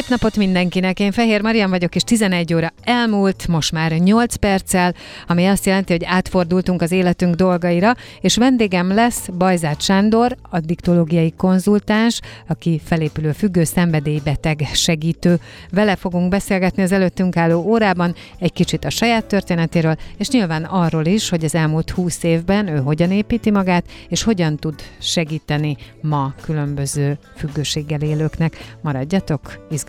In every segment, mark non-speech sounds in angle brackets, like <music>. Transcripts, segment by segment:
Szép napot mindenkinek, én Fehér Marian vagyok, és 11 óra elmúlt, most már 8 perccel, ami azt jelenti, hogy átfordultunk az életünk dolgaira, és vendégem lesz Bajzát Sándor, addiktológiai konzultáns, aki felépülő függő szenvedélybeteg segítő. Vele fogunk beszélgetni az előttünk álló órában egy kicsit a saját történetéről, és nyilván arról is, hogy az elmúlt 20 évben ő hogyan építi magát, és hogyan tud segíteni ma különböző függőséggel élőknek. Maradjatok, izgalmas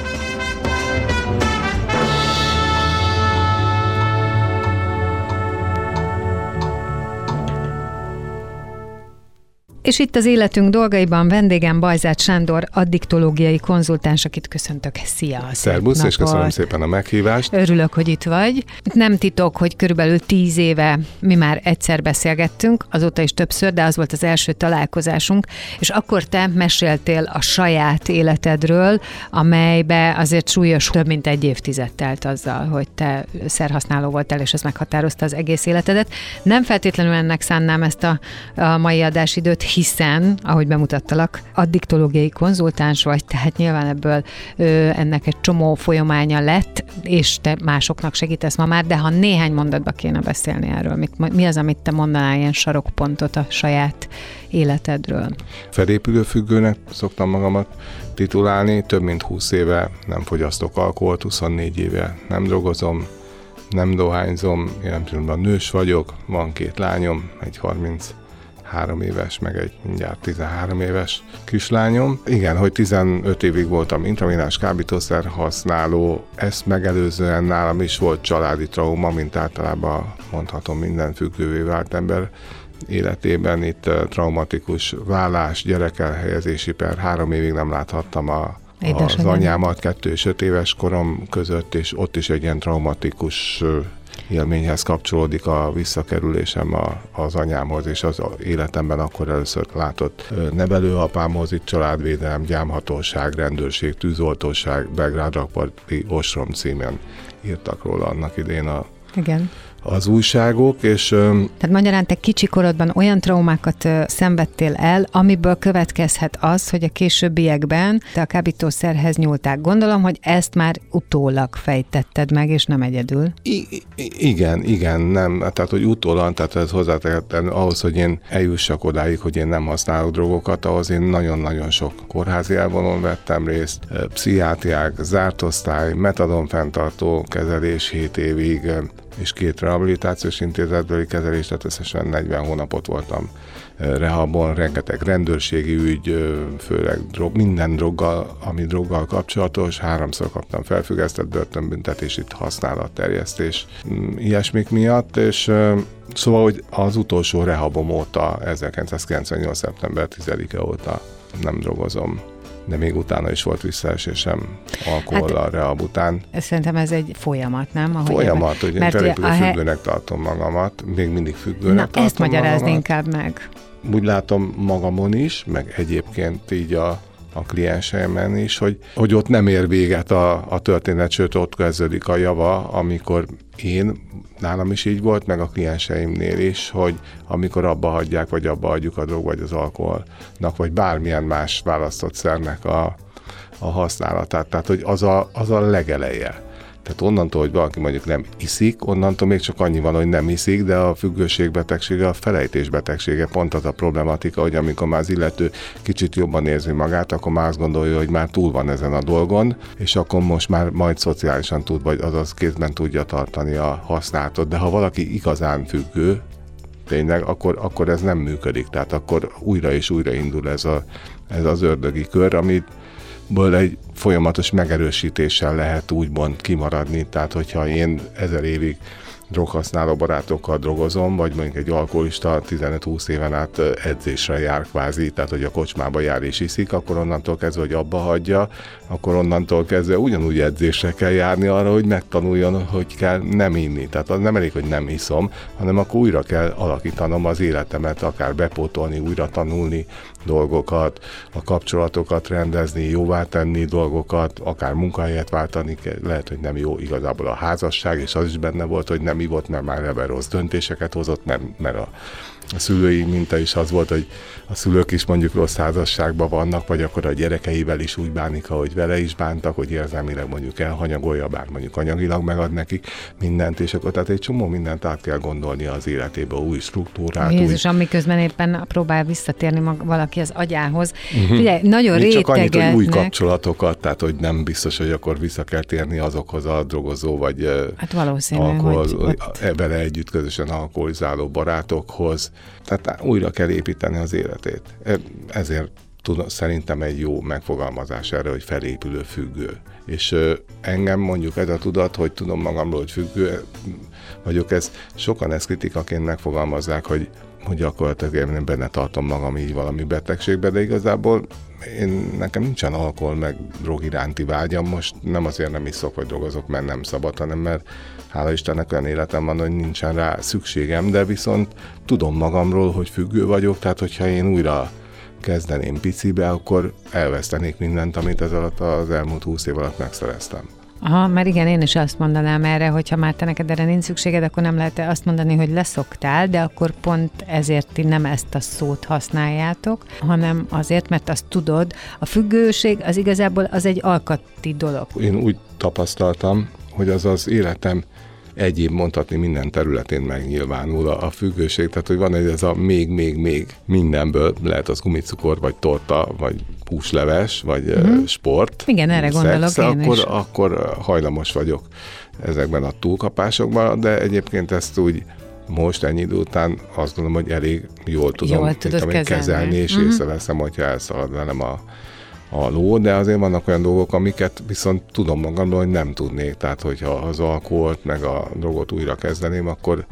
És itt az életünk dolgaiban vendégem Bajzát Sándor, addiktológiai konzultáns, akit köszöntök. Szia! Szerbusz, és köszönöm szépen a meghívást. Örülök, hogy itt vagy. Nem titok, hogy körülbelül tíz éve mi már egyszer beszélgettünk, azóta is többször, de az volt az első találkozásunk, és akkor te meséltél a saját életedről, amelybe azért súlyos több mint egy évtized telt azzal, hogy te szerhasználó voltál, és ez meghatározta az egész életedet. Nem feltétlenül ennek szánnám ezt a, a mai adásidőt, hiszen, ahogy bemutattalak, addiktológiai konzultáns vagy, tehát nyilván ebből ö, ennek egy csomó folyamánya lett, és te másoknak segítesz ma már, de ha néhány mondatba kéne beszélni erről, mit, mi az, amit te mondanál ilyen sarokpontot a saját életedről? Felépülő függőnek szoktam magamat titulálni, több mint 20 éve nem fogyasztok alkoholt, 24 éve nem drogozom, nem dohányzom, én pillanatban nős vagyok, van két lányom, egy 30 három éves, meg egy mindjárt 13 éves kislányom. Igen, hogy 15 évig voltam intraminás kábítószer használó, ezt megelőzően nálam is volt családi trauma, mint általában mondhatom minden függővé vált ember életében. Itt traumatikus vállás, gyerekelhelyezési per három évig nem láthattam a az anyámat kettő és öt éves korom között, és ott is egy ilyen traumatikus élményhez kapcsolódik a visszakerülésem a, az anyámhoz, és az életemben akkor először látott nevelőapámhoz, itt családvédelem, gyámhatóság, rendőrség, tűzoltóság, Belgrád Rakparti Osrom címen írtak róla annak idén a igen az újságok, és... Tehát magyarán te kicsi korodban olyan traumákat szenvedtél el, amiből következhet az, hogy a későbbiekben te a kábítószerhez nyúltál. Gondolom, hogy ezt már utólag fejtetted meg, és nem egyedül. I- igen, igen, nem. Tehát, hogy utólag, tehát ez hozzátehetően ahhoz, hogy én eljussak odáig, hogy én nem használok drogokat, ahhoz én nagyon-nagyon sok kórházi elvonon vettem részt, pszichiátriák, zárt osztály, metadon fenntartó kezelés 7 évig, és két rehabilitációs intézetbeli kezelés, tehát összesen 40 hónapot voltam rehabon, rengeteg rendőrségi ügy, főleg drog, minden droggal, ami droggal kapcsolatos, háromszor kaptam felfüggesztett börtönbüntetés, itt használatterjesztés, mm, ilyesmik miatt, és szóval, hogy az utolsó rehabom óta, 1998. szeptember 10-e óta nem drogozom de még utána is volt visszaesésem alkohollal, hát, rehab után. Szerintem ez egy folyamat, nem? Ahogy folyamat, hogy én felépülő he... függőnek tartom magamat, még mindig függőnek Na, tartom ezt magyarázd inkább meg. Úgy látom magamon is, meg egyébként így a a klienseimen is, hogy, hogy ott nem ér véget a, a történet, sőt ott kezdődik a java, amikor én, nálam is így volt, meg a klienseimnél is, hogy amikor abba hagyják, vagy abba hagyjuk a drog, vagy az alkoholnak, vagy bármilyen más választott szernek a, a használatát. Tehát, hogy az a, az a legeleje. Tehát onnantól, hogy valaki mondjuk nem iszik, onnantól még csak annyi van, hogy nem iszik, de a függőségbetegsége, a felejtésbetegsége pont az a problematika, hogy amikor már az illető kicsit jobban érzi magát, akkor már azt gondolja, hogy már túl van ezen a dolgon, és akkor most már majd szociálisan tud, vagy azaz kézben tudja tartani a használatot. De ha valaki igazán függő, tényleg, akkor, akkor ez nem működik. Tehát akkor újra és újra indul ez, a, ez az ördögi kör, amit ből egy folyamatos megerősítéssel lehet úgymond kimaradni. Tehát, hogyha én ezer évig droghasználó barátokkal drogozom, vagy mondjuk egy alkoholista 15-20 éven át edzésre jár kvázi, tehát hogy a kocsmába jár és iszik, akkor onnantól kezdve, hogy abba hagyja, akkor onnantól kezdve ugyanúgy edzésre kell járni arra, hogy megtanuljon, hogy kell nem inni. Tehát az nem elég, hogy nem iszom, hanem akkor újra kell alakítanom az életemet, akár bepótolni, újra tanulni dolgokat, a kapcsolatokat rendezni, jóvá tenni dolgokat, akár munkahelyet váltani, lehet, hogy nem jó igazából a házasság, és az is benne volt, hogy nem ivott, mert már ebben rossz döntéseket hozott, mert, mert a a szülői minta is az volt, hogy a szülők is mondjuk rossz házasságban vannak, vagy akkor a gyerekeivel is úgy bánik, ahogy vele is bántak, hogy érzelmileg mondjuk elhanyagolja, bár mondjuk anyagilag megad nekik mindent, és akkor tehát egy csomó mindent át kell gondolni az életébe, új struktúrát. Jézus, új... amiközben éppen próbál visszatérni mag valaki az agyához. Uh-huh. Ugye, nagyon Még csak annyit, hogy új kapcsolatokat, tehát hogy nem biztos, hogy akkor vissza kell térni azokhoz a drogozó, vagy hát valószínű, alkohol, hogy ott... vele együtt közösen alkoholizáló barátokhoz, tehát újra kell építeni az életét. E, ezért tud, szerintem egy jó megfogalmazás erre, hogy felépülő függő. És engem mondjuk ez a tudat, hogy tudom magamról, hogy függő vagyok, ez sokan ezt kritikaként megfogalmazzák, hogy hogy gyakorlatilag én benne tartom magam így valami betegségbe, de igazából én, nekem nincsen alkohol meg drog iránti vágyam, most nem azért nem iszok vagy drogozok, mert nem szabad, hanem mert hála Istennek olyan életem van, hogy nincsen rá szükségem, de viszont tudom magamról, hogy függő vagyok, tehát hogyha én újra kezdeném picibe, akkor elvesztenék mindent, amit ez alatt az elmúlt húsz év alatt megszereztem. Aha, mert igen, én is azt mondanám erre, hogy ha már te neked erre nincs szükséged, akkor nem lehet azt mondani, hogy leszoktál, de akkor pont ezért ti nem ezt a szót használjátok, hanem azért, mert azt tudod, a függőség az igazából az egy alkati dolog. Én úgy tapasztaltam, hogy az az életem egyéb mondhatni minden területén megnyilvánul a, a függőség, tehát hogy van egy ez a még, még, még mindenből, lehet az gumicukor, vagy torta, vagy húsleves, vagy uh-huh. sport. Igen, erre szex, gondolok én akkor, is. akkor hajlamos vagyok ezekben a túlkapásokban, de egyébként ezt úgy most ennyi idő után azt gondolom, hogy elég jól tudom, jól tudod kezelni. kezelni, és uh-huh. észreveszem, hogyha elszalad velem a a ló, de azért vannak olyan dolgok, amiket viszont tudom magamról, hogy nem tudnék. Tehát, hogyha az alkoholt meg a drogot újra kezdeném, akkor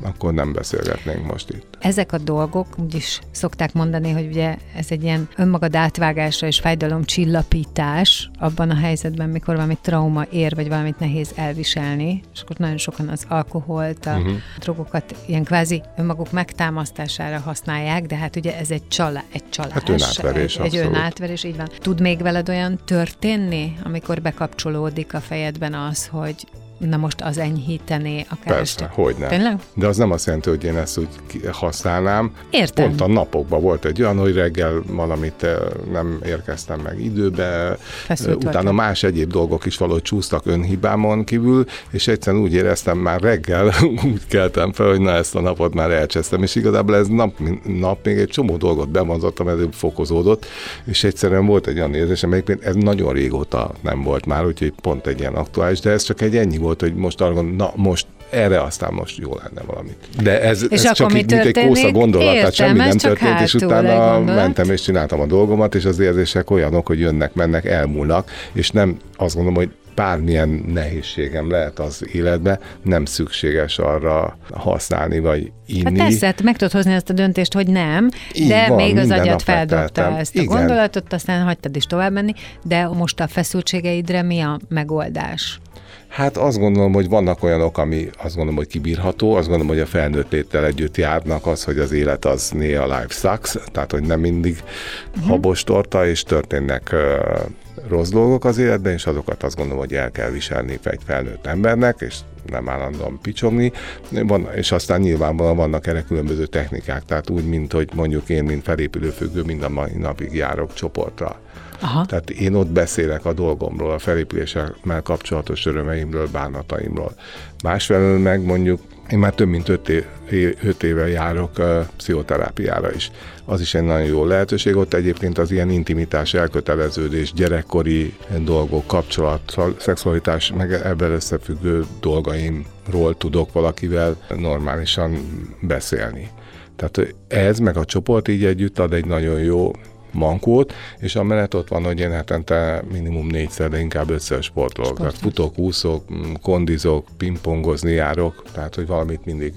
akkor nem beszélgetnénk most itt. Ezek a dolgok, úgyis szokták mondani, hogy ugye ez egy ilyen önmagad átvágása és fájdalom csillapítás abban a helyzetben, mikor valami trauma ér, vagy valamit nehéz elviselni, és akkor nagyon sokan az alkoholt, a uh-huh. drogokat ilyen kvázi önmaguk megtámasztására használják, de hát ugye ez egy csalá, egy csalás. Hát önátverés, egy, egy önátverés, így van. Tud még veled olyan történni, amikor bekapcsolódik a fejedben az, hogy Na most az enyhítené a Persze, hogy nem. Tényleg? De az nem azt jelenti, hogy én ezt úgy használnám. Értem. Pont a napokban volt egy olyan, hogy reggel valamit eh, nem érkeztem meg időbe, Feszült utána voltam. más egyéb dolgok is valahogy csúsztak önhibámon kívül, és egyszerűen úgy éreztem már reggel, <laughs> úgy keltem fel, hogy na ezt a napot már elcsesztem, és igazából ez nap, nap még egy csomó dolgot bevonzottam, ez fokozódott, és egyszerűen volt egy olyan érzésem, ez nagyon régóta nem volt már, úgyhogy pont egy ilyen aktuális, de ez csak egy ennyi volt, volt, hogy most arra gondol, na most erre aztán most jó lenne valami. De ez, és ez csak így, mint egy kósza gondolat, Értem, tehát semmi nem történt, és utána mentem és csináltam a dolgomat, és az érzések olyanok, hogy jönnek, mennek, elmúlnak, és nem azt gondolom, hogy bármilyen nehézségem lehet az életbe, nem szükséges arra használni, vagy inni. Hát persze, hát meg tudod hozni ezt a döntést, hogy nem, Így de van, még az agyat feldobta ezt a Igen. gondolatot, aztán hagytad is tovább menni, de most a feszültségeidre mi a megoldás? Hát azt gondolom, hogy vannak olyanok, ami azt gondolom, hogy kibírható, azt gondolom, hogy a felnőtt léttel együtt járnak az, hogy az élet az néha life sucks, tehát hogy nem mindig uh-huh. habos torta, és történnek uh, rossz dolgok az életben, és azokat azt gondolom, hogy el kell viselni egy felnőtt embernek, és nem állandóan picsogni, van, és aztán nyilvánvalóan vannak erre különböző technikák, tehát úgy, mint hogy mondjuk én, mint felépülőfüggő, mind a mai napig járok csoportra. Aha. Tehát én ott beszélek a dolgomról, a felépüléssel kapcsolatos örömeimről, bánataimról. Másfelől meg mondjuk én már több mint öt, é, öt éve járok uh, pszichoterápiára is. Az is egy nagyon jó lehetőség. Ott egyébként az ilyen intimitás, elköteleződés, gyerekkori dolgok, kapcsolat, szexualitás, meg ebben összefüggő dolgaimról tudok valakivel normálisan beszélni. Tehát ez meg a csoport így együtt ad egy nagyon jó mankót, és amellett ott van, hogy én hetente minimum négyszer, de inkább ötször sportolok. Tehát futok, úszok, kondizok, pingpongozni járok, tehát hogy valamit mindig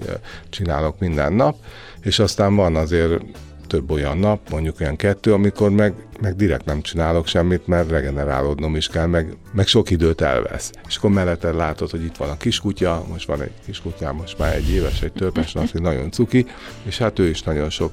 csinálok minden nap, és aztán van azért több olyan nap, mondjuk olyan kettő, amikor meg, meg direkt nem csinálok semmit, mert regenerálódnom is kell, meg, meg sok időt elvesz. És akkor mellette látod, hogy itt van a kiskutya, most van egy kiskutyám, most már egy éves, egy törpes, nagyon cuki, és hát ő is nagyon sok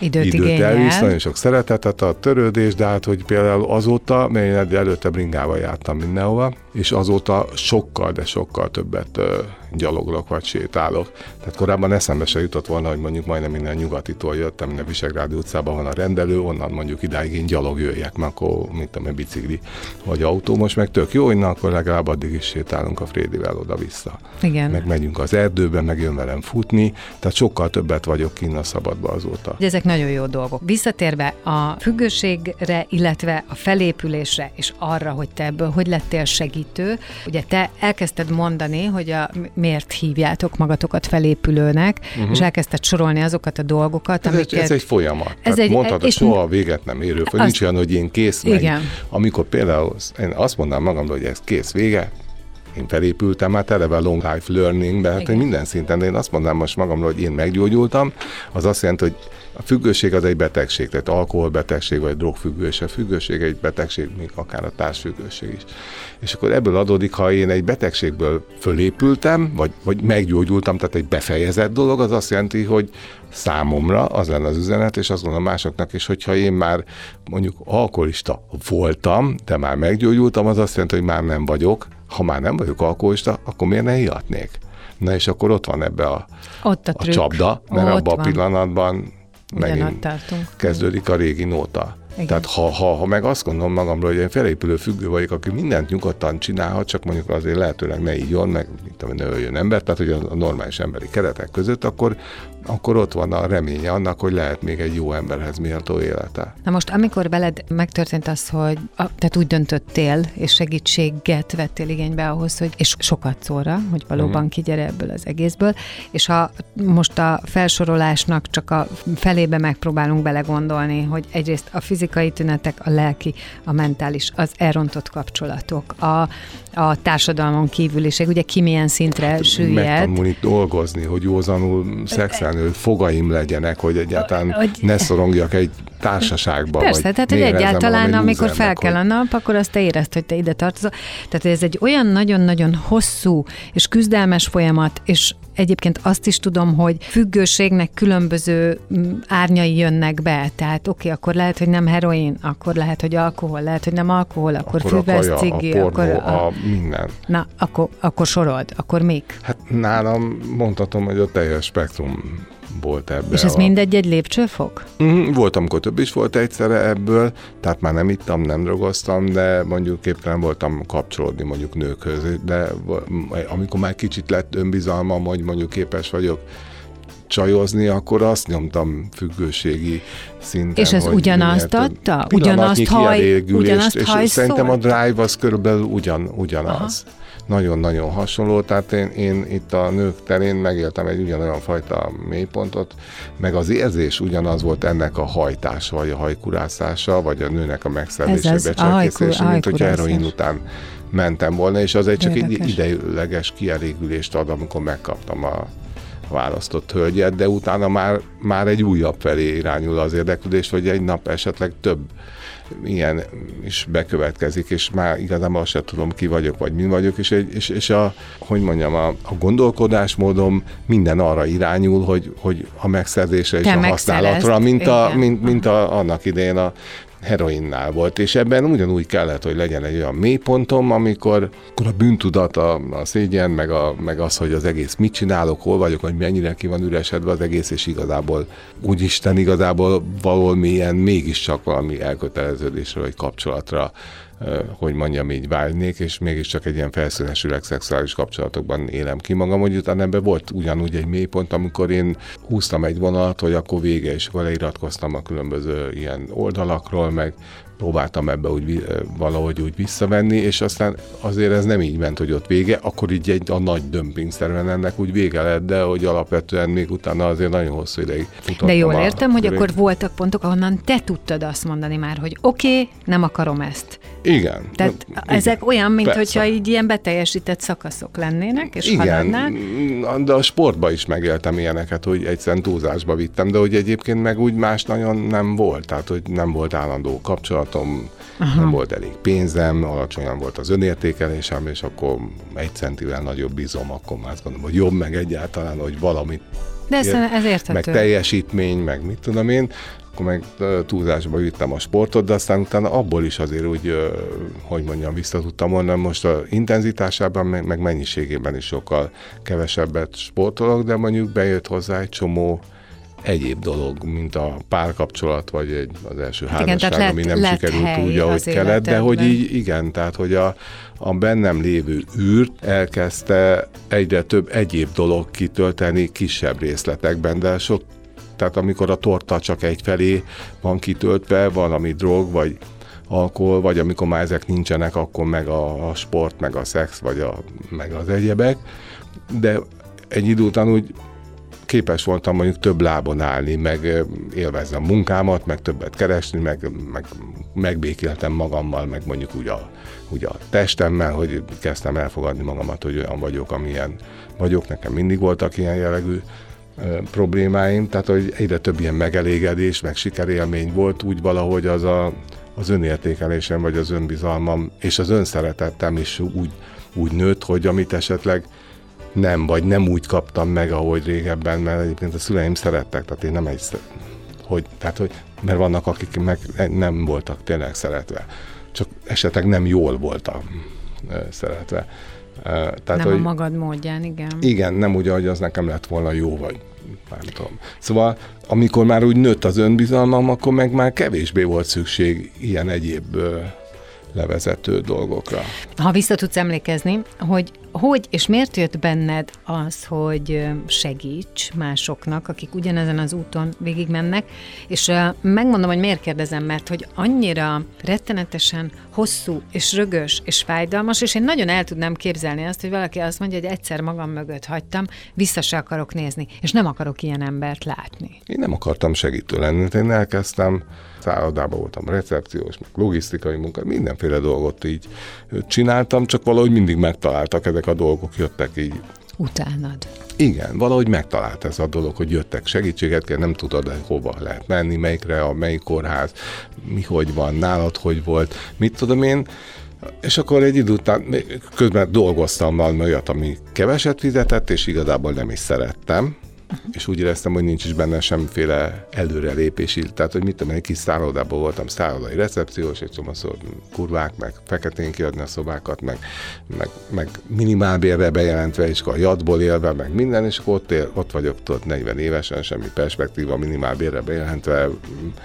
időt, időt elvisz, nagyon sok szeretetet a törődés, de hát, hogy például azóta, mert én előtte bringával jártam mindenhova, és azóta sokkal, de sokkal többet ö, gyaloglok vagy sétálok. Tehát korábban eszembe se jutott volna, hogy mondjuk majdnem minden nyugatitól jöttem, minden Visegrádi utcában van a rendelő, onnan mondjuk idáig én gyalog jöjjek, mert akkor, mint tudom, bicikli vagy autó, most meg tök jó, na, akkor legalább addig is sétálunk a Frédivel oda-vissza. Igen. Meg megyünk az erdőbe, meg jön velem futni, tehát sokkal többet vagyok kinn a szabadba azóta. Ezek nagyon jó dolgok. Visszatérve a függőségre, illetve a felépülésre, és arra, hogy te ebből hogy lettél segítő, ugye te elkezdted mondani, hogy a, miért hívjátok magatokat felépülőnek, uh-huh. és elkezdted sorolni azokat a dolgokat, ez amiket... Egy, ez egy folyamat. Ez egy, mondtad, hogy soha véget nem érő, hogy nincs olyan, hogy én kész meg. Igen. Amikor például én azt mondanám magamról, hogy ez kész vége, én felépültem már eleve long life learning-be, hát minden szinten, de én azt mondanám most magamról, hogy én meggyógyultam, az azt jelenti, hogy a függőség az egy betegség, tehát alkoholbetegség vagy drogfüggőség. A függőség egy betegség, még akár a társfüggőség is. És akkor ebből adódik, ha én egy betegségből fölépültem, vagy, vagy meggyógyultam, tehát egy befejezett dolog, az azt jelenti, hogy számomra az lenne az üzenet, és azt gondolom másoknak is, hogyha én már mondjuk alkoholista voltam, de már meggyógyultam, az azt jelenti, hogy már nem vagyok. Ha már nem vagyok alkoholista, akkor miért ne ihatnék? Na és akkor ott van ebbe a, ott a, a csapda, mert ott abban a pillanatban megint tartunk. kezdődik a régi nóta. Igen. Tehát ha, ha, ha meg azt gondolom magamról, hogy én felépülő függő vagyok, aki mindent nyugodtan csinálhat, csak mondjuk azért lehetőleg ne így jön, meg mint ne öljön ember, tehát hogy a, normális emberi keretek között, akkor, akkor ott van a reménye annak, hogy lehet még egy jó emberhez méltó élete. Na most, amikor veled megtörtént az, hogy a, tehát úgy döntöttél, és segítséget vettél igénybe ahhoz, hogy, és sokat szóra, hogy valóban uh-huh. kigyere ebből az egészből, és ha most a felsorolásnak csak a felébe megpróbálunk belegondolni, hogy egyrészt a fizikai tünetek, a lelki, a mentális, az elrontott kapcsolatok, a, a társadalmon kívüliség, ugye ki milyen szintre hát, süllyed. Megtanulni dolgozni, hogy józanul szexelni, hogy fogaim legyenek, hogy egyáltalán hogy... ne szorongjak egy társaságba. Persze, vagy tehát hogy egyáltalán, amikor fel kell a nap, akkor azt te érezd, hogy te ide tartozol. Tehát ez egy olyan nagyon-nagyon hosszú és küzdelmes folyamat, és Egyébként azt is tudom, hogy függőségnek különböző mm, árnyai jönnek be. Tehát oké, okay, akkor lehet, hogy nem heroin, akkor lehet, hogy alkohol, lehet, hogy nem alkohol, akkor, akkor füvesz, cigi, a pornó, akkor a, a minden. Na, akkor, akkor sorold, akkor még? Hát nálam mondhatom, hogy a teljes spektrum volt ebben. És ez a... mindegy egy lépcsőfok? Mm, volt, amikor több is volt egyszerre ebből, tehát már nem ittam, nem drogoztam, de mondjuk képtelen voltam kapcsolódni mondjuk nőkhöz, de amikor már kicsit lett önbizalmam, hogy mondjuk képes vagyok csajozni, akkor azt nyomtam függőségi szinten. És ez ugyanazt adta? Ugyanazt haj, ugyanazt és, és szerintem a drive az körülbelül ugyan, ugyanaz. Aha nagyon-nagyon hasonló, tehát én, én itt a nők terén megéltem egy ugyanolyan fajta mélypontot, meg az érzés ugyanaz volt ennek a hajtása, vagy a hajkurászása, vagy a nőnek a megszerzése, becselkészése, mint hogy heroin után mentem volna, és az egy csak Érdekes. egy ideigleges kielégülést ad, amikor megkaptam a választott hölgyet, de utána már, már egy újabb felé irányul az érdeklődés, hogy egy nap esetleg több ilyen is bekövetkezik, és már igazából azt sem tudom, ki vagyok, vagy mi vagyok, és, és, és a, hogy mondjam, a, a gondolkodásmódom minden arra irányul, hogy, hogy a megszerzésre és a használatra, mint, a, mint, mint a, annak idején a heroinnál volt, és ebben ugyanúgy kellett, hogy legyen egy olyan mélypontom, amikor, amikor a bűntudat, a, a szégyen, meg, a, meg az, hogy az egész mit csinálok, hol vagyok, hogy mennyire ki van üresedve az egész, és igazából úgyisten igazából valahol mélyen mégiscsak valami elköteleződésre vagy kapcsolatra hogy mondjam, így vágynék, és mégiscsak egy ilyen felszínesüleg szexuális kapcsolatokban élem ki magam, hogy utána ebben volt ugyanúgy egy mélypont, amikor én húztam egy vonalat, hogy akkor vége, és akkor leiratkoztam a különböző ilyen oldalakról, meg próbáltam ebbe úgy, valahogy úgy visszavenni, és aztán azért ez nem így ment, hogy ott vége, akkor így egy, a nagy dömpingszerűen ennek úgy vége lett, de hogy alapvetően még utána azért nagyon hosszú ideig. De jól értem, hogy akkor voltak pontok, ahonnan te tudtad azt mondani már, hogy oké, okay, nem akarom ezt. Igen. Tehát igen, ezek olyan, mint persze. hogyha így ilyen beteljesített szakaszok lennének, és Igen, haladnál. de a sportba is megéltem ilyeneket, hogy egyszerűen túlzásba vittem, de hogy egyébként meg úgy más nagyon nem volt, tehát hogy nem volt állandó kapcsolatom, Aha. nem volt elég pénzem, alacsonyan volt az önértékelésem, és akkor egy centivel nagyobb bizom, akkor már azt gondolom, hogy jobb meg egyáltalán, hogy valamit de ez, ez érthető. Meg teljesítmény, meg mit tudom én akkor meg túlzásba vittem a sportot, de aztán utána abból is azért úgy, hogy mondjam, vissza tudtam mondani, most a intenzitásában, meg mennyiségében is sokkal kevesebbet sportolok, de mondjuk bejött hozzá egy csomó egyéb dolog, mint a párkapcsolat, vagy egy, az első hát házasság, lett, ami nem sikerült úgy, ahogy kellett, de hogy így igen, tehát hogy a, a bennem lévő űrt elkezdte egyre több egyéb dolog kitölteni kisebb részletekben, de sok tehát amikor a torta csak egyfelé van kitöltve, valami drog, vagy alkohol, vagy amikor már ezek nincsenek, akkor meg a, a sport, meg a szex, vagy a, meg az egyebek. De egy idő után úgy képes voltam mondjuk több lábon állni, meg élvezni a munkámat, meg többet keresni, meg, meg megbékéltem magammal, meg mondjuk úgy a, úgy a testemmel, hogy kezdtem elfogadni magamat, hogy olyan vagyok, amilyen vagyok. Nekem mindig voltak ilyen jellegű problémáim, tehát hogy egyre több ilyen megelégedés, meg sikerélmény volt, úgy valahogy az a, az önértékelésem, vagy az önbizalmam, és az önszeretettem is úgy, úgy nőtt, hogy amit esetleg nem, vagy nem úgy kaptam meg, ahogy régebben, mert egyébként a szüleim szerettek, tehát én nem egy, hogy, tehát hogy, mert vannak, akik meg nem voltak tényleg szeretve, csak esetleg nem jól voltam szeretve. Tehát, nem hogy, a magad módján, igen. Igen, nem úgy, hogy az nekem lett volna jó, vagy nem tudom. Szóval amikor már úgy nőtt az önbizalmam, akkor meg már kevésbé volt szükség ilyen egyéb levezető dolgokra. Ha vissza tudsz emlékezni, hogy hogy és miért jött benned az, hogy segíts másoknak, akik ugyanezen az úton végigmennek, és megmondom, hogy miért kérdezem, mert hogy annyira rettenetesen hosszú és rögös és fájdalmas, és én nagyon el tudnám képzelni azt, hogy valaki azt mondja, hogy egyszer magam mögött hagytam, vissza se akarok nézni, és nem akarok ilyen embert látni. Én nem akartam segítő lenni, én elkezdtem szállodában voltam recepciós, meg logisztikai munka, mindenféle dolgot így csináltam, csak valahogy mindig megtaláltak ezek a dolgok, jöttek így. Utánad. Igen, valahogy megtalált ez a dolog, hogy jöttek segítséget, kell, nem tudod, hogy hova lehet menni, melyikre, a melyik kórház, mi hogy van, nálad hogy volt, mit tudom én, és akkor egy idő után közben dolgoztam valami olyat, ami keveset fizetett, és igazából nem is szerettem, és úgy éreztem, hogy nincs is benne semmiféle előrelépés. Tehát, hogy mit tudom, egy kis szállodában voltam, szállodai recepciós, egy csomószor kurvák, meg feketén kiadni a szobákat, meg, meg, meg minimálbérre bejelentve, és akkor a jadból élve, meg minden, és akkor ott, él, ott vagyok, tudod, 40 évesen, semmi perspektíva, minimálbérre bejelentve,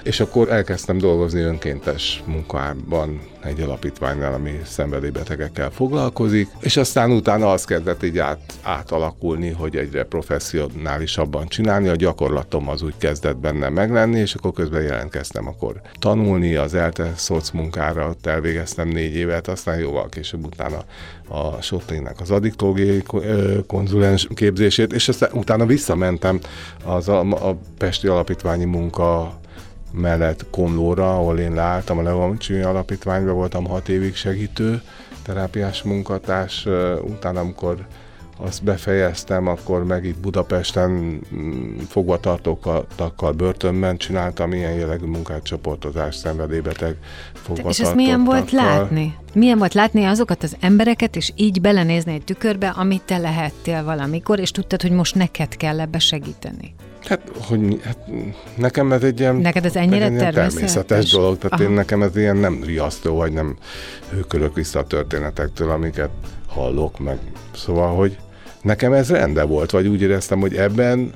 és akkor elkezdtem dolgozni önkéntes munkában, egy alapítványnál, ami szenvedélybetegekkel foglalkozik, és aztán utána az kezdett így át, átalakulni, hogy egyre professzionálisabban csinálni, a gyakorlatom az úgy kezdett benne meglenni, és akkor közben jelentkeztem akkor tanulni, az ELTE szoc munkára, ott elvégeztem négy évet, aztán jóval később utána a Sotének az adiktológiai konzulens képzését, és aztán utána visszamentem az a, a Pesti Alapítványi munka mellett Komlóra, ahol én leálltam a Leoncsi Alapítványban, voltam hat évig segítő, terápiás munkatárs, utána amikor azt befejeztem, akkor meg itt Budapesten mm, fogvatartókkal börtönben csináltam ilyen jellegű munkát, csoportozás, szenvedélybeteg És ez milyen volt látni? Milyen volt látni azokat az embereket, és így belenézni egy tükörbe, amit te lehettél valamikor, és tudtad, hogy most neked kell ebbe segíteni? Hát, hogy hát nekem ez egy ilyen, Neked ez ennyire ilyen természetes? dolog, tehát én nekem ez ilyen nem riasztó, vagy nem hőkölök vissza a történetektől, amiket hallok, meg. Szóval, hogy nekem ez rende volt, vagy úgy éreztem, hogy ebben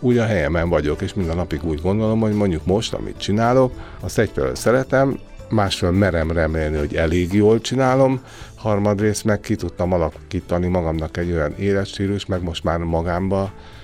úgy a helyemen vagyok, és minden napig úgy gondolom, hogy mondjuk most, amit csinálok, azt egyfelől szeretem, másfelől merem remélni, hogy elég jól csinálom, harmadrészt meg ki tudtam alakítani magamnak egy olyan életstílus, meg most már magamba ö,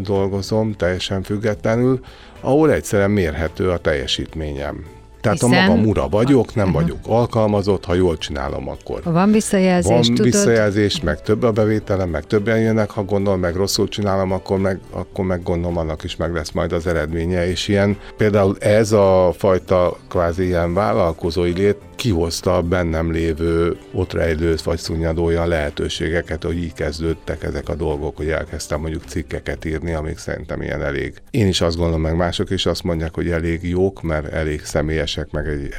dolgozom, teljesen függetlenül, ahol egyszerűen mérhető a teljesítményem. Tehát Hiszen... a magam ura vagyok, nem uh-huh. vagyok alkalmazott, ha jól csinálom, akkor. Van visszajelzés, Van tudod? visszajelzés, meg több a bevételem, meg többen jönnek, ha gondolom, meg rosszul csinálom, akkor meg, akkor meg gondolom, annak is meg lesz majd az eredménye. És ilyen, például ez a fajta kvázi ilyen vállalkozói lét kihozta a bennem lévő ott rejlő vagy szunnyadó olyan lehetőségeket, hogy így kezdődtek ezek a dolgok, hogy elkezdtem mondjuk cikkeket írni, amik szerintem ilyen elég. Én is azt gondolom, meg mások is azt mondják, hogy elég jók, mert elég személyesek, meg egy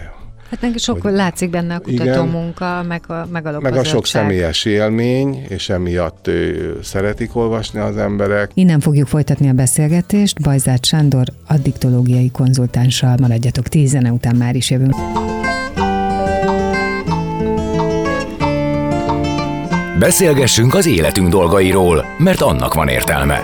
Hát neki sok hogy, látszik benne a kutató munka, meg a, meg a Meg a sok személyes élmény, és emiatt ő, szeretik olvasni az emberek. Innen fogjuk folytatni a beszélgetést. Bajzát Sándor addiktológiai konzultánssal maradjatok tíz zene után már is jövünk. Beszélgessünk az életünk dolgairól, mert annak van értelme.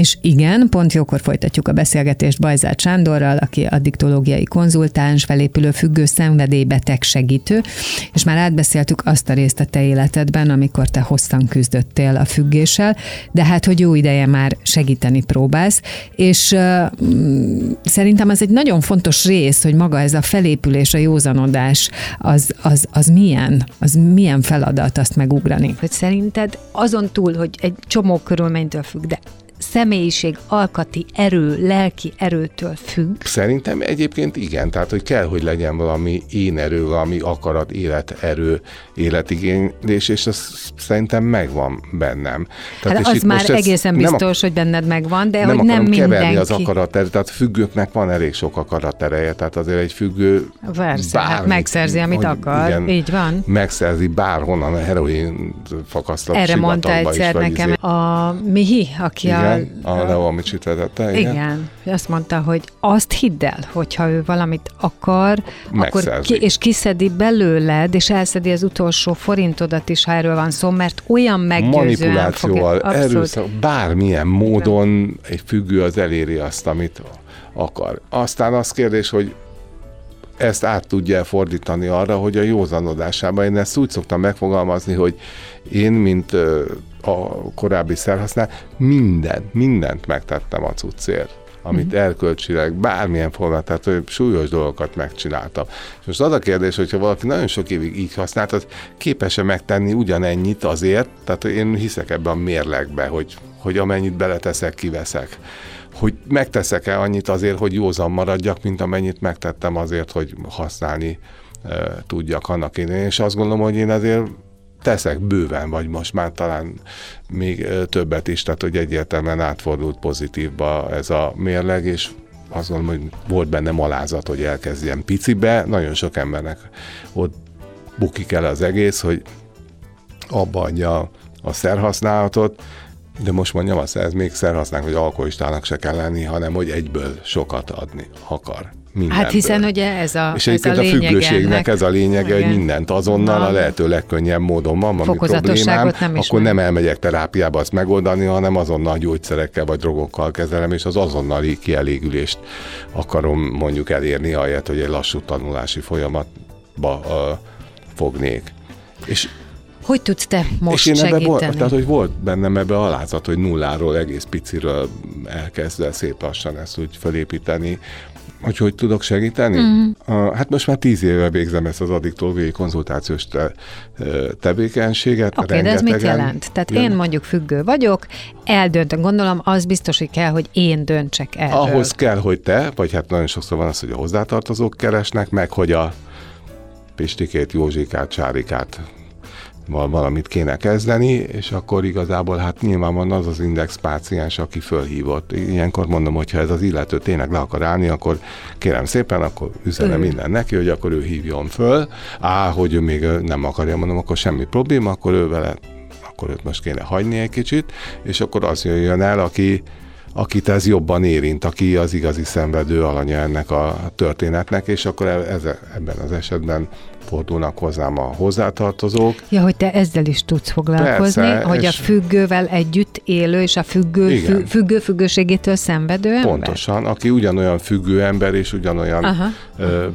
És igen, pont jókor folytatjuk a beszélgetést Bajzát Sándorral, aki addiktológiai konzultáns, felépülő függő szenvedélybeteg segítő, és már átbeszéltük azt a részt a te életedben, amikor te hosszan küzdöttél a függéssel, de hát, hogy jó ideje már segíteni próbálsz, és uh, szerintem az egy nagyon fontos rész, hogy maga ez a felépülés, a józanodás, az, az, az milyen, az milyen feladat azt megugrani. Hogy szerinted azon túl, hogy egy csomó körülménytől függ, de személyiség, alkati erő, lelki erőtől függ? Szerintem egyébként igen, tehát hogy kell, hogy legyen valami én erő, valami akarat, életerő, életigénylés, és az szerintem megvan bennem. Tehát hát az már egészen biztos, hogy benned megvan, de nem hogy nem mindenki. keverni az akaraterőt, tehát függőknek van elég sok akaratereje, tehát azért egy függő Persze, hát bármit, hát megszerzi, amit akar, igen, így van. Megszerzi bárhonnan a heroin fakasztat Erre mondta egyszer nekem izé. a Mihi, aki igen. a igen, a Leo Amicsit vezette. Igen. igen. Azt mondta, hogy azt hidd el, hogyha ő valamit akar, akkor ki, és kiszedi belőled, és elszedi az utolsó forintodat is, ha erről van szó, mert olyan meggyőzően Manipulációval, erőszak, bármilyen módon egy függő az eléri azt, amit akar. Aztán az kérdés, hogy ezt át tudja fordítani arra, hogy a józanodásában, én ezt úgy szoktam megfogalmazni, hogy én, mint a korábbi szerhasznál, mindent, mindent megtettem a cuccért amit uh-huh. erkölcsileg, bármilyen formát, tehát hogy súlyos dolgokat megcsináltam. És most az a kérdés, hogyha valaki nagyon sok évig így használt, az képes-e megtenni ugyanennyit azért, tehát én hiszek ebben a mérlegbe, hogy, hogy amennyit beleteszek, kiveszek. Hogy megteszek-e annyit azért, hogy józan maradjak, mint amennyit megtettem azért, hogy használni e, tudjak annak én. És azt gondolom, hogy én azért teszek bőven, vagy most már talán még többet is, tehát hogy egyértelműen átfordult pozitívba ez a mérleg, és azt gondolom, hogy volt benne malázat, hogy elkezdjen picibe, nagyon sok embernek ott bukik el az egész, hogy abba adja a szerhasználatot, de most mondjam azt, ez még szerhasználnak, hogy alkoholistának se kell lenni, hanem hogy egyből sokat adni akar. Mindenből. Hát hiszen ugye ez a És egyébként a, a függőségnek ez a lényege, hogy mindent azonnal Na. a lehető legkönnyebb módon van, ami problémám, nem akkor nem elmegyek terápiába azt megoldani, hanem azonnal gyógyszerekkel vagy drogokkal kezelem, és az azonnali kielégülést akarom mondjuk elérni, ahelyett, hogy egy lassú tanulási folyamatba uh, fognék. És Hogy tudsz te most és én ebbe segíteni? volt, tehát, hogy volt bennem ebbe alázat, hogy nulláról, egész piciről elkezdve szép lassan ezt úgy felépíteni, hogy hogy tudok segíteni? Uh-huh. Uh, hát most már tíz éve végzem ezt az addiktológiai konzultációs te, tevékenységet. Oké, okay, de ez mit jelent? Tehát jön. én mondjuk függő vagyok, eldöntöm, gondolom, az biztos, hogy kell, hogy én döntsek erről. Ahhoz kell, hogy te, vagy hát nagyon sokszor van az, hogy a hozzátartozók keresnek, meg hogy a Pistikét, Józsikát, Csárikát valamit kéne kezdeni, és akkor igazából hát nyilván van az az index páciens, aki fölhívott. Ilyenkor mondom, hogy ha ez az illető tényleg le akar állni, akkor kérem szépen, akkor üzene minden neki, hogy akkor ő hívjon föl. Á, hogy ő még nem akarja, mondom, akkor semmi probléma, akkor ő vele akkor őt most kéne hagyni egy kicsit, és akkor az jöjjön el, aki, akit ez jobban érint, aki az igazi szenvedő alanya ennek a történetnek, és akkor e- ez, ebben az esetben fordulnak hozzám a hozzátartozók. Ja, hogy te ezzel is tudsz foglalkozni, Persze, hogy a függővel együtt élő és a függő, fü, függő függőségétől szenvedő ember? Pontosan, aki ugyanolyan függő ember és ugyanolyan Aha.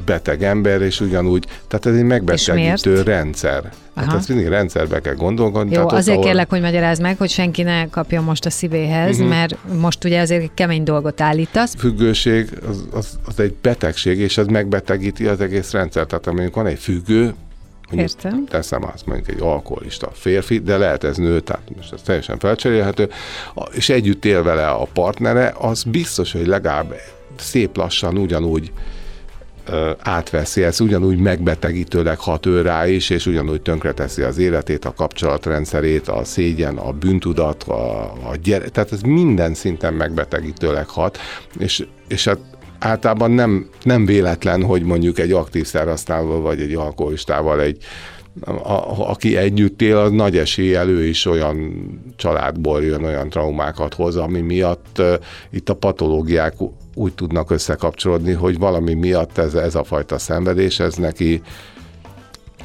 beteg ember, és ugyanúgy, tehát ez egy megbetegítő rendszer. Hát ezt mindig rendszerbe kell gondolkodni. Jó, azért ahol... kérlek, hogy magyarázd meg, hogy senki ne kapja most a szívéhez, uh-huh. mert most ugye azért kemény dolgot állítasz. Függőség az, az, az egy betegség, és ez megbetegíti az egész rendszer. Tehát amikor van egy függő, Értem. teszem azt mondjuk egy alkoholista férfi, de lehet ez nő, tehát most ez teljesen felcserélhető, és együtt él vele a partnere, az biztos, hogy legalább szép lassan ugyanúgy átveszi, ez ugyanúgy megbetegítőleg hat ő rá is, és ugyanúgy tönkreteszi az életét, a kapcsolatrendszerét, a szégyen, a bűntudat, a, a gyere, tehát ez minden szinten megbetegítőleg hat, és, és hát általában nem, nem véletlen, hogy mondjuk egy aktív szerhasználóval vagy egy alkoholistával egy a, aki együtt él, az nagy eséllyel ő is olyan családból jön, olyan traumákat hoz, ami miatt uh, itt a patológiák úgy tudnak összekapcsolódni, hogy valami miatt ez, ez a fajta szenvedés, ez neki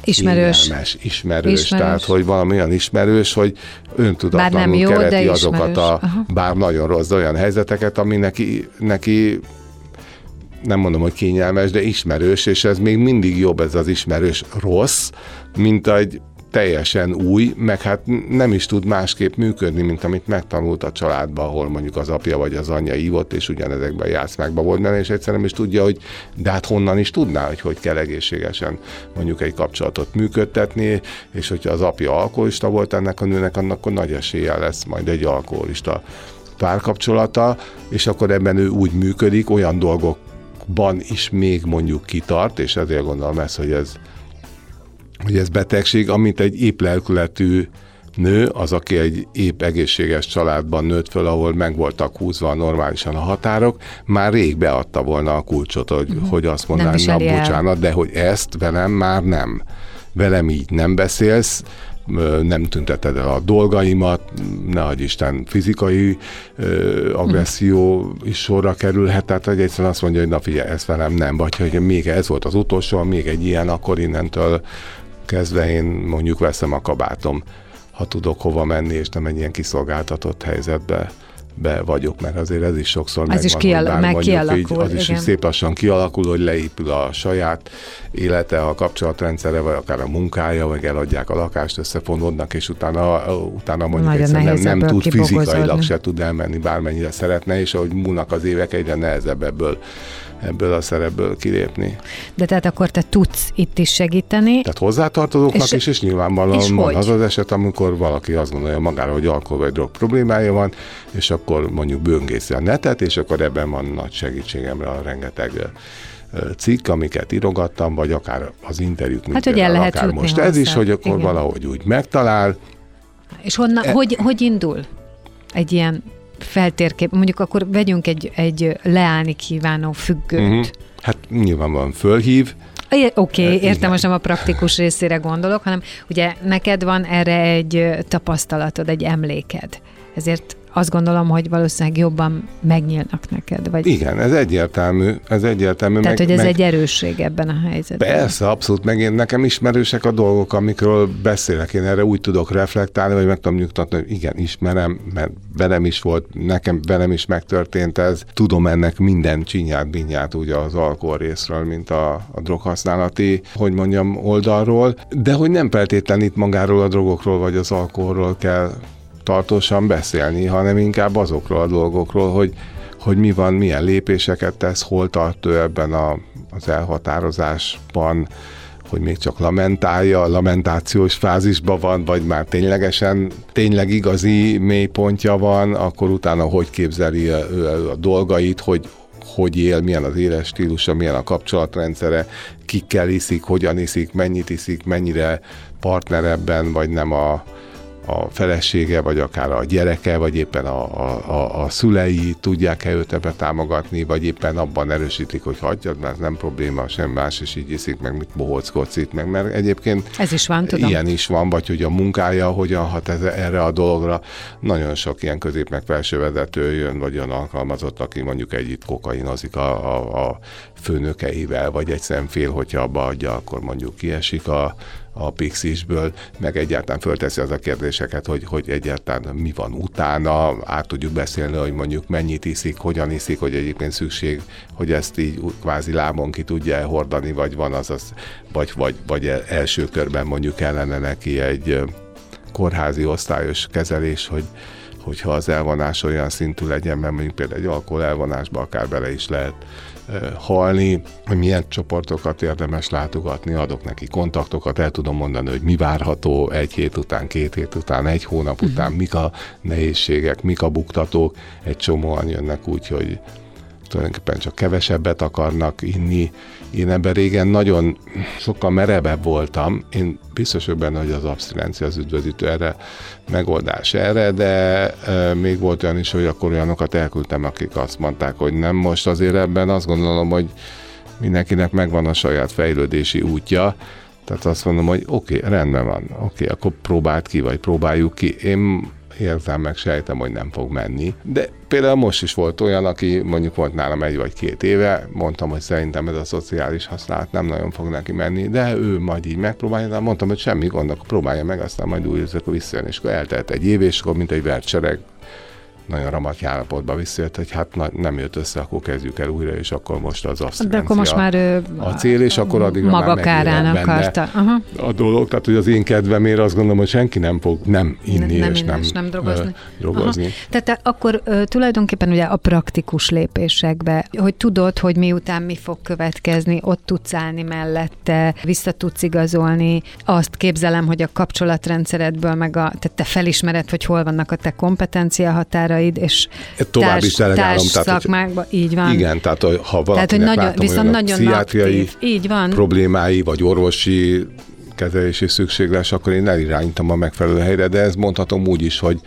Ismerős. Kényelmes, ismerős, ismerős. Tehát, hogy valami olyan ismerős, hogy öntudatlanul bár nem jó, kereti de azokat a, Aha. bár nagyon rossz, olyan helyzeteket, ami neki, neki nem mondom, hogy kényelmes, de ismerős, és ez még mindig jobb ez az ismerős rossz, mint egy teljesen új, meg hát nem is tud másképp működni, mint amit megtanult a családban, ahol mondjuk az apja vagy az anyja ívott, és ugyanezekben a játszmákban volt benne, és egyszerűen nem is tudja, hogy de hát honnan is tudná, hogy hogy kell egészségesen mondjuk egy kapcsolatot működtetni, és hogyha az apja alkoholista volt ennek a nőnek, annak akkor nagy esélye lesz majd egy alkoholista párkapcsolata, és akkor ebben ő úgy működik, olyan dolgokban is még mondjuk kitart, és ezért gondolom ezt, hogy ez hogy ez betegség, amit egy épp lelkületű nő, az, aki egy épp egészséges családban nőtt föl, ahol meg voltak húzva normálisan a határok, már rég beadta volna a kulcsot, hogy, uh-huh. hogy azt mondaná, na bocsánat, de hogy ezt velem már nem. Velem így nem beszélsz, nem tünteted el a dolgaimat, ne adj Isten fizikai agresszió is sorra kerülhet, tehát hogy egyszerűen azt mondja, hogy na figyelj, ez velem nem, vagy hogy még ez volt az utolsó, még egy ilyen, akkor innentől kezdve én mondjuk veszem a kabátom, ha tudok hova menni, és nem egy ilyen kiszolgáltatott helyzetbe be vagyok, mert azért ez is sokszor ez is kial- meg kialakul, így, az is igen. szép lassan kialakul, hogy leépül a saját élete, a kapcsolatrendszere, vagy akár a munkája, vagy eladják a lakást, összefonódnak, és utána, utána mondjuk egyszer nem, nem tud fizikailag se tud elmenni, bármennyire szeretne, és ahogy múlnak az évek, egyre nehezebb ebből ebből a szerepből kilépni. De tehát akkor te tudsz itt is segíteni. Tehát hozzátartozóknak és, is, és nyilvánvalóan és van hogy? az az eset, amikor valaki azt gondolja magára, hogy alkohol vagy drog problémája van, és akkor mondjuk böngészi a netet, és akkor ebben van nagy segítségemre a rengeteg cikk, amiket írogattam, vagy akár az interjút, hát, hogy el lehet akár most hozzá. ez is, hogy akkor Igen. valahogy úgy megtalál. És honnan, e- hogy, hogy indul egy ilyen feltérkép, mondjuk akkor vegyünk egy, egy leállni kívánó függőt. Uh-huh. Hát nyilván van fölhív, Oké, okay, értem, Igen. most nem a praktikus részére gondolok, hanem ugye neked van erre egy tapasztalatod, egy emléked. Ezért azt gondolom, hogy valószínűleg jobban megnyílnak neked. Vagy... Igen, ez egyértelmű. Ez egyértelmű. Tehát, meg, hogy ez meg... egy erősség ebben a helyzetben. Persze, abszolút. Meg én, nekem ismerősek a dolgok, amikről beszélek. Én erre úgy tudok reflektálni, vagy meg tudom nyugtatni, hogy igen, ismerem, mert velem is volt, nekem velem is megtörtént ez. Tudom ennek minden csinyát, binyát úgy az alkohol részről, mint a, a droghasználati, hogy mondjam, oldalról, de hogy nem feltétlenül itt magáról a drogokról vagy az alkoholról kell tartósan beszélni, hanem inkább azokról a dolgokról, hogy, hogy mi van, milyen lépéseket tesz, hol tart ő ebben a, az elhatározásban, hogy még csak lamentálja, lamentációs fázisban van, vagy már ténylegesen, tényleg igazi mélypontja van, akkor utána hogy képzeli a, a dolgait, hogy hogy él, milyen az éles stílusa, milyen a kapcsolatrendszere, kikkel iszik, hogyan iszik, mennyit iszik, mennyire partner ebben, vagy nem a, a felesége, vagy akár a gyereke, vagy éppen a, a, a szülei tudják-e őt ebbe támogatni, vagy éppen abban erősítik, hogy hagyjad, mert nem probléma, sem más is így iszik, meg mit bohóckodsz itt, meg mert egyébként ez is van, tudom. ilyen is van, vagy hogy a munkája hogyan hat ez, erre a dologra. Nagyon sok ilyen közép meg felsővezető jön, vagy olyan alkalmazott, aki mondjuk együtt kokainozik a, a, a főnökeivel, vagy egy szemfél, hogyha abba adja, akkor mondjuk kiesik a, a Pixisből, meg egyáltalán fölteszi az a kérdéseket, hogy, hogy egyáltalán mi van utána, át tudjuk beszélni, hogy mondjuk mennyit iszik, hogyan iszik, hogy egyébként szükség, hogy ezt így kvázi lábon ki tudja hordani, vagy van az, az vagy, vagy, vagy első körben mondjuk kellene neki egy kórházi osztályos kezelés, hogy, hogyha az elvonás olyan szintű legyen, mert mondjuk például egy alkohol elvonásba akár bele is lehet halni, hogy milyen csoportokat érdemes látogatni, adok neki kontaktokat, el tudom mondani, hogy mi várható egy hét után, két hét után, egy hónap uh-huh. után, mik a nehézségek, mik a buktatók. Egy csomóan jönnek úgy, hogy tulajdonképpen csak kevesebbet akarnak inni. Én ebben régen nagyon sokkal merevebb voltam. Én biztos vagyok benne, hogy az abszinencia az üdvözítő erre megoldás erre, de e, még volt olyan is, hogy akkor olyanokat elküldtem, akik azt mondták, hogy nem most azért ebben azt gondolom, hogy mindenkinek megvan a saját fejlődési útja, tehát azt mondom, hogy oké, okay, rendben van, oké, okay, akkor próbáld ki, vagy próbáljuk ki. Én érzem meg, sejtem, hogy nem fog menni. De például most is volt olyan, aki mondjuk volt nálam egy vagy két éve, mondtam, hogy szerintem ez a szociális használat nem nagyon fog neki menni, de ő majd így megpróbálja, de mondtam, hogy semmi gond, akkor próbálja meg, aztán majd akkor visszajön, és akkor eltelt egy év, és akkor mint egy vertsereg nagyon ramatj állapotba visszajött, hogy hát na, nem jött össze, akkor kezdjük el újra, és akkor most az azt De akkor most már ő a cél, és akkor addig maga már kárán akarta. Aha. A dolog, tehát hogy az én kedvemért azt gondolom, hogy senki nem fog nem inni, nem, és nem, és nem drogozni. drogozni. Aha. Tehát akkor tulajdonképpen ugye a praktikus lépésekbe, hogy tudod, hogy miután mi fog következni, ott tudsz állni mellette, vissza tudsz igazolni, azt képzelem, hogy a kapcsolatrendszeredből meg a, tehát te felismered, hogy hol vannak a te kompetencia határai, munkáid, és Tovább társ, is társ szakmákba, így van. Igen, tehát ha valakinek tehát, hogy nagyon, látom, viszont nagyon pszichiátriai így van. problémái, vagy orvosi kezelési szükséglés, akkor én elirányítom a megfelelő helyre, de ez mondhatom úgy is, hogy,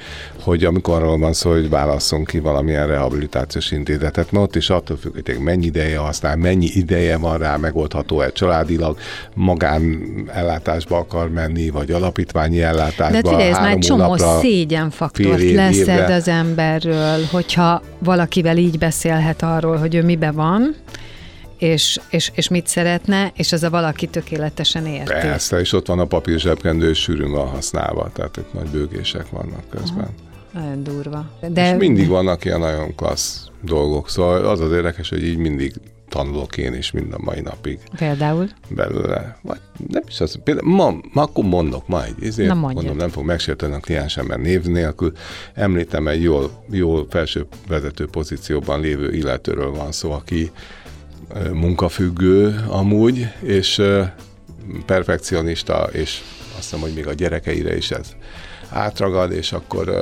hogy amikor arról van szó, hogy válasszon ki valamilyen rehabilitációs intézetet, mert ott is attól függ, hogy mennyi ideje használ, mennyi ideje van rá, megoldható-e családilag, magán ellátásba akar menni, vagy alapítványi ellátásba. De figyelj, ez már csomó szégyenfaktort leszed az emberről, hogyha valakivel így beszélhet arról, hogy ő mibe van, és, és, és mit szeretne, és az a valaki tökéletesen érti. Persze, és ott van a papír zsebkendő, és sűrűn van használva, tehát itt nagy bőgések vannak közben. Aha. Nagyon durva. De... És mindig vannak ilyen nagyon klassz dolgok, szóval az az érdekes, hogy így mindig tanulok én is mind a mai napig. Például? Belőle. Vagy nem is az. Például ma, ma akkor mondok ma egy ezért Na mondom, nem fog megsérteni a kliensem, mert név nélkül említem egy jól, jól felső vezető pozícióban lévő illetőről van szó, aki munkafüggő amúgy, és perfekcionista, és azt hiszem, hogy még a gyerekeire is ez átragad, és akkor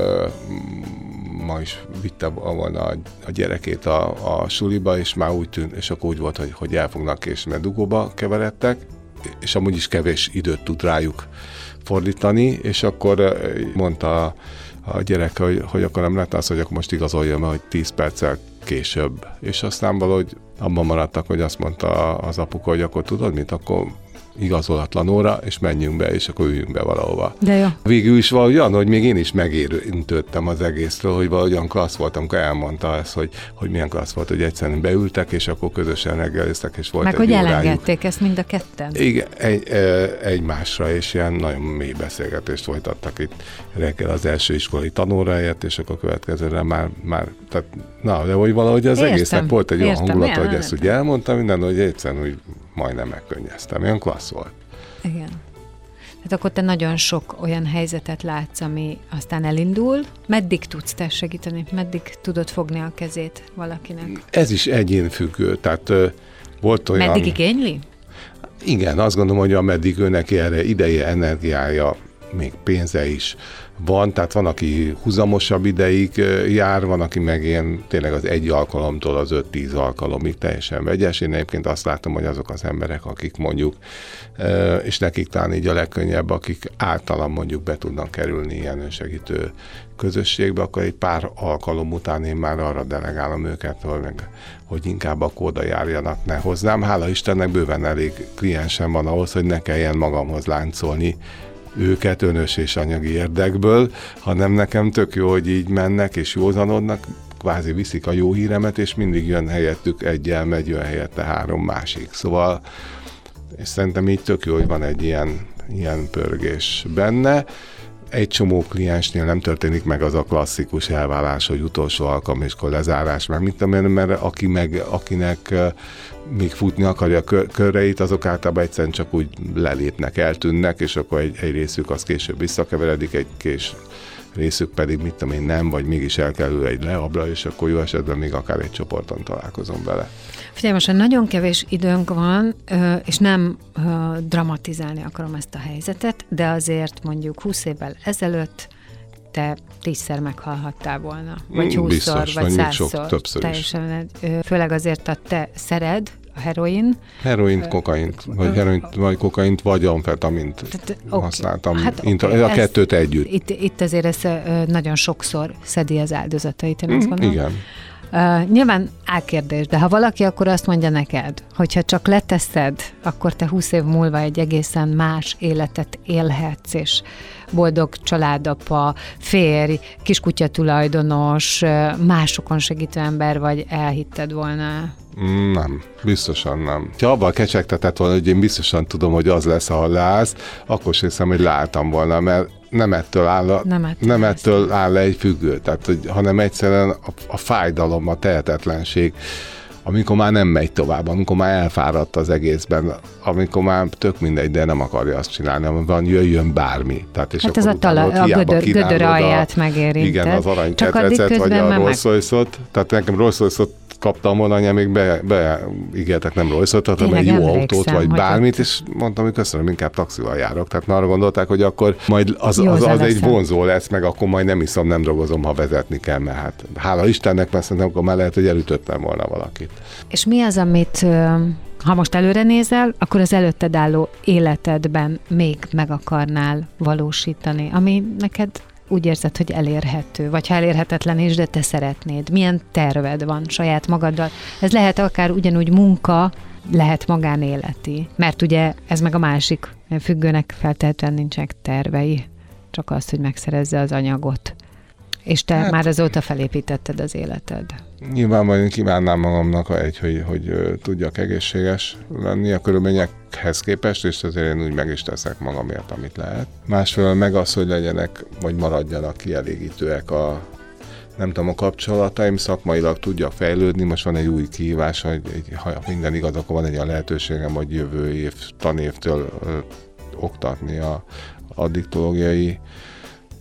ma is vitte volna a gyerekét a, a suliba, és már úgy tűnt, és akkor úgy volt, hogy, hogy elfognak, és mert dugóba keveredtek, és amúgy is kevés időt tud rájuk fordítani, és akkor mondta a, gyerek, hogy, hogy akkor nem lehet az, hogy akkor most igazoljam, hogy 10 perccel később. És aztán valahogy abban maradtak, hogy azt mondta az apuka, hogy akkor tudod mit, akkor igazolatlan óra, és menjünk be, és akkor üljünk be valahova. De jó. Végül is valahogy olyan, hogy még én is megérintődtem az egészről, hogy valahogyan klassz volt, amikor elmondta ezt, hogy, hogy milyen klassz volt, hogy egyszerűen beültek, és akkor közösen reggeliztek, és volt Meg egy hogy órájuk. elengedték ezt mind a ketten. Igen, egy, egymásra, és ilyen nagyon mély beszélgetést folytattak itt reggel az első iskolai tanóráját, és akkor a következőre már, már tehát, na, de hogy valahogy az Értem, egésznek volt egy olyan értem, hangulata, hogy ezt úgy elmondtam minden, hogy egyszerűen úgy majdnem megkönnyeztem. Ilyen klassz volt. Igen. Tehát akkor te nagyon sok olyan helyzetet látsz, ami aztán elindul. Meddig tudsz te segíteni? Meddig tudod fogni a kezét valakinek? Ez is egyén függő, tehát ö, volt olyan... Meddig igényli? Igen, azt gondolom, hogy ameddig ő neki erre ideje, energiája, még pénze is van, tehát van, aki húzamosabb ideig jár, van, aki meg ilyen tényleg az egy alkalomtól az 5-10 alkalomig teljesen vegyes. Én egyébként azt látom, hogy azok az emberek, akik mondjuk, és nekik talán így a legkönnyebb, akik általam mondjuk be tudnak kerülni ilyen önsegítő közösségbe, akkor egy pár alkalom után én már arra delegálom őket, hogy, meg, hogy inkább akkor oda járjanak, ne hozzám. Hála Istennek bőven elég kliensem van ahhoz, hogy ne kelljen magamhoz láncolni őket önös és anyagi érdekből, hanem nekem tök jó, hogy így mennek és józanodnak, kvázi viszik a jó híremet, és mindig jön helyettük egyel, megy, jön helyette három másik. Szóval és szerintem így tök jó, hogy van egy ilyen, ilyen pörgés benne. Egy csomó kliensnél nem történik meg az a klasszikus elvállás, hogy utolsó alkalom és lezárás, meg tudom én, mert aki meg, akinek még futni akarja a kör, azok általában egyszerűen csak úgy lelépnek, eltűnnek, és akkor egy, egy részük az később visszakeveredik, egy kés részük pedig, mit tudom én, nem, vagy mégis elkerül egy leabra, és akkor jó esetben még akár egy csoporton találkozom vele. Figyelj, most nagyon kevés időnk van, és nem dramatizálni akarom ezt a helyzetet, de azért mondjuk 20 évvel ezelőtt te tízszer meghalhattál volna, vagy húszszor, vagy még sok- százszor. többször is. Teljesen, ö, főleg azért a te szered, a heroin. Heroint, kokaint, vagy heroint, vagy kokaint, vagy amfetamint Tehát, használtam. Hát, Inta- oké, a ez- kettőt együtt. Itt, itt azért ez nagyon sokszor szedi az áldozatait, én azt Mm, gondolom. Igen. Uh, nyilván álkérdés, de ha valaki akkor azt mondja neked, hogyha csak leteszed, akkor te 20 év múlva egy egészen más életet élhetsz, és boldog családapa, férj, kiskutya tulajdonos, másokon segítő ember vagy, elhitted volna. Nem, biztosan nem. Ha abban kecsegtetett volna, hogy én biztosan tudom, hogy az lesz, ahol leállsz, akkor sem hiszem, hogy leálltam volna, mert nem ettől áll, a, Nem ettől nem ettől áll le egy függő, tehát, hogy, hanem egyszerűen a, a fájdalom, a tehetetlenség, amikor már nem megy tovább, amikor már elfáradt az egészben, amikor már tök mindegy, de nem akarja azt csinálni, amikor van, jöjjön bármi. Tehát, és Hát ez a, tala, a gödör, gödör alját megérinted. Igen, az arany Csak addig ketrecet, vagy a már meg... Tehát nekem Royce-ot kaptam volna, anya még be, beígértek nem Rolls Royce-ot, hanem egy jó autót, vagy bármit, ott- és mondtam, hogy köszönöm, inkább taxival járok. Tehát már arra gondolták, hogy akkor majd az, az, Józan az egy vonzó lesz, meg akkor majd nem iszom, nem drogozom, ha vezetni kell, mert hát hála Istennek, mert szerintem akkor már lehet, hogy elütöttem volna valakit. És mi az, amit ha most előre nézel, akkor az előtted álló életedben még meg akarnál valósítani, ami neked úgy érzed, hogy elérhető, vagy ha elérhetetlen is, de te szeretnéd. Milyen terved van saját magaddal? Ez lehet akár ugyanúgy munka, lehet magánéleti. Mert ugye ez meg a másik függőnek feltehetően nincsenek tervei, csak az, hogy megszerezze az anyagot. És te hát, már azóta felépítetted az életed. Nyilván majd kívánnám magamnak egy, hogy, hogy tudjak egészséges lenni a körülményekhez képest, és azért én úgy meg is teszek magamért, amit lehet. Másfelől meg az, hogy legyenek, vagy maradjanak kielégítőek a nem tudom, a kapcsolataim szakmailag tudjak fejlődni, most van egy új kihívás, hogy egy, ha minden igaz, akkor van egy olyan lehetőségem, hogy jövő év, tanévtől ö, oktatni a addiktológiai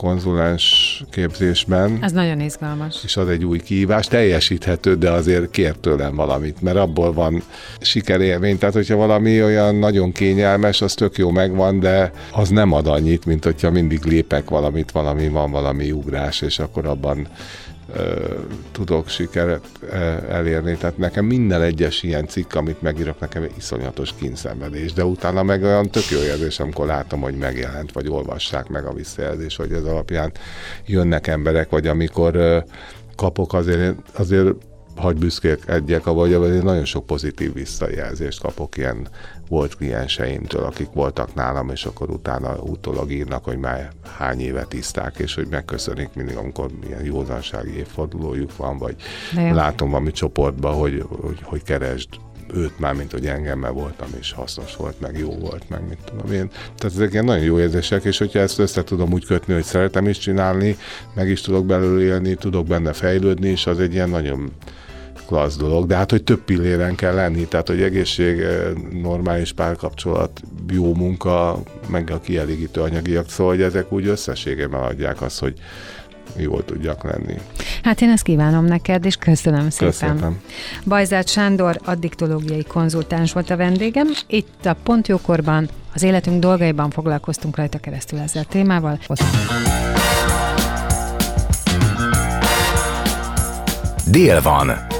konzulens képzésben Ez nagyon izgalmas. és az egy új kihívás, teljesíthető, de azért kér tőlem valamit, mert abból van sikerélmény. Tehát, hogyha valami olyan nagyon kényelmes, az tök jó megvan, de az nem ad annyit, mint hogyha mindig lépek valamit, valami van, valami ugrás, és akkor abban tudok sikeret elérni. Tehát nekem minden egyes ilyen cikk, amit megírok, nekem iszonyatos kínszenvedés, de utána meg olyan tök jó érzés, amikor látom, hogy megjelent, vagy olvassák meg a visszajelzés, hogy ez alapján jönnek emberek, vagy amikor kapok azért, azért hagy büszkélkedjek, vagy én nagyon sok pozitív visszajelzést kapok ilyen volt klienseimtől, akik voltak nálam, és akkor utána utólag írnak, hogy már hány éve tiszták, és hogy megköszönik mindig, amikor ilyen józansági évfordulójuk van, vagy látom valami csoportban, hogy, hogy, hogy keresd őt már, mint hogy engemmel voltam, és hasznos volt, meg jó volt, meg mit tudom én. Tehát ezek ilyen nagyon jó érzések, és hogyha ezt össze tudom úgy kötni, hogy szeretem is csinálni, meg is tudok belőle élni, tudok benne fejlődni, és az egy ilyen nagyon klassz dolog, de hát, hogy több pilléren kell lenni, tehát, hogy egészség, normális párkapcsolat, jó munka, meg a kielégítő anyagiak, szóval, hogy ezek úgy összességében adják azt, hogy jól tudjak lenni. Hát én ezt kívánom neked, és köszönöm szépen. Köszönöm. Bajzát Sándor addiktológiai konzultáns volt a vendégem. Itt a Pontjókorban az életünk dolgaiban foglalkoztunk rajta keresztül ezzel a témával. Dél van.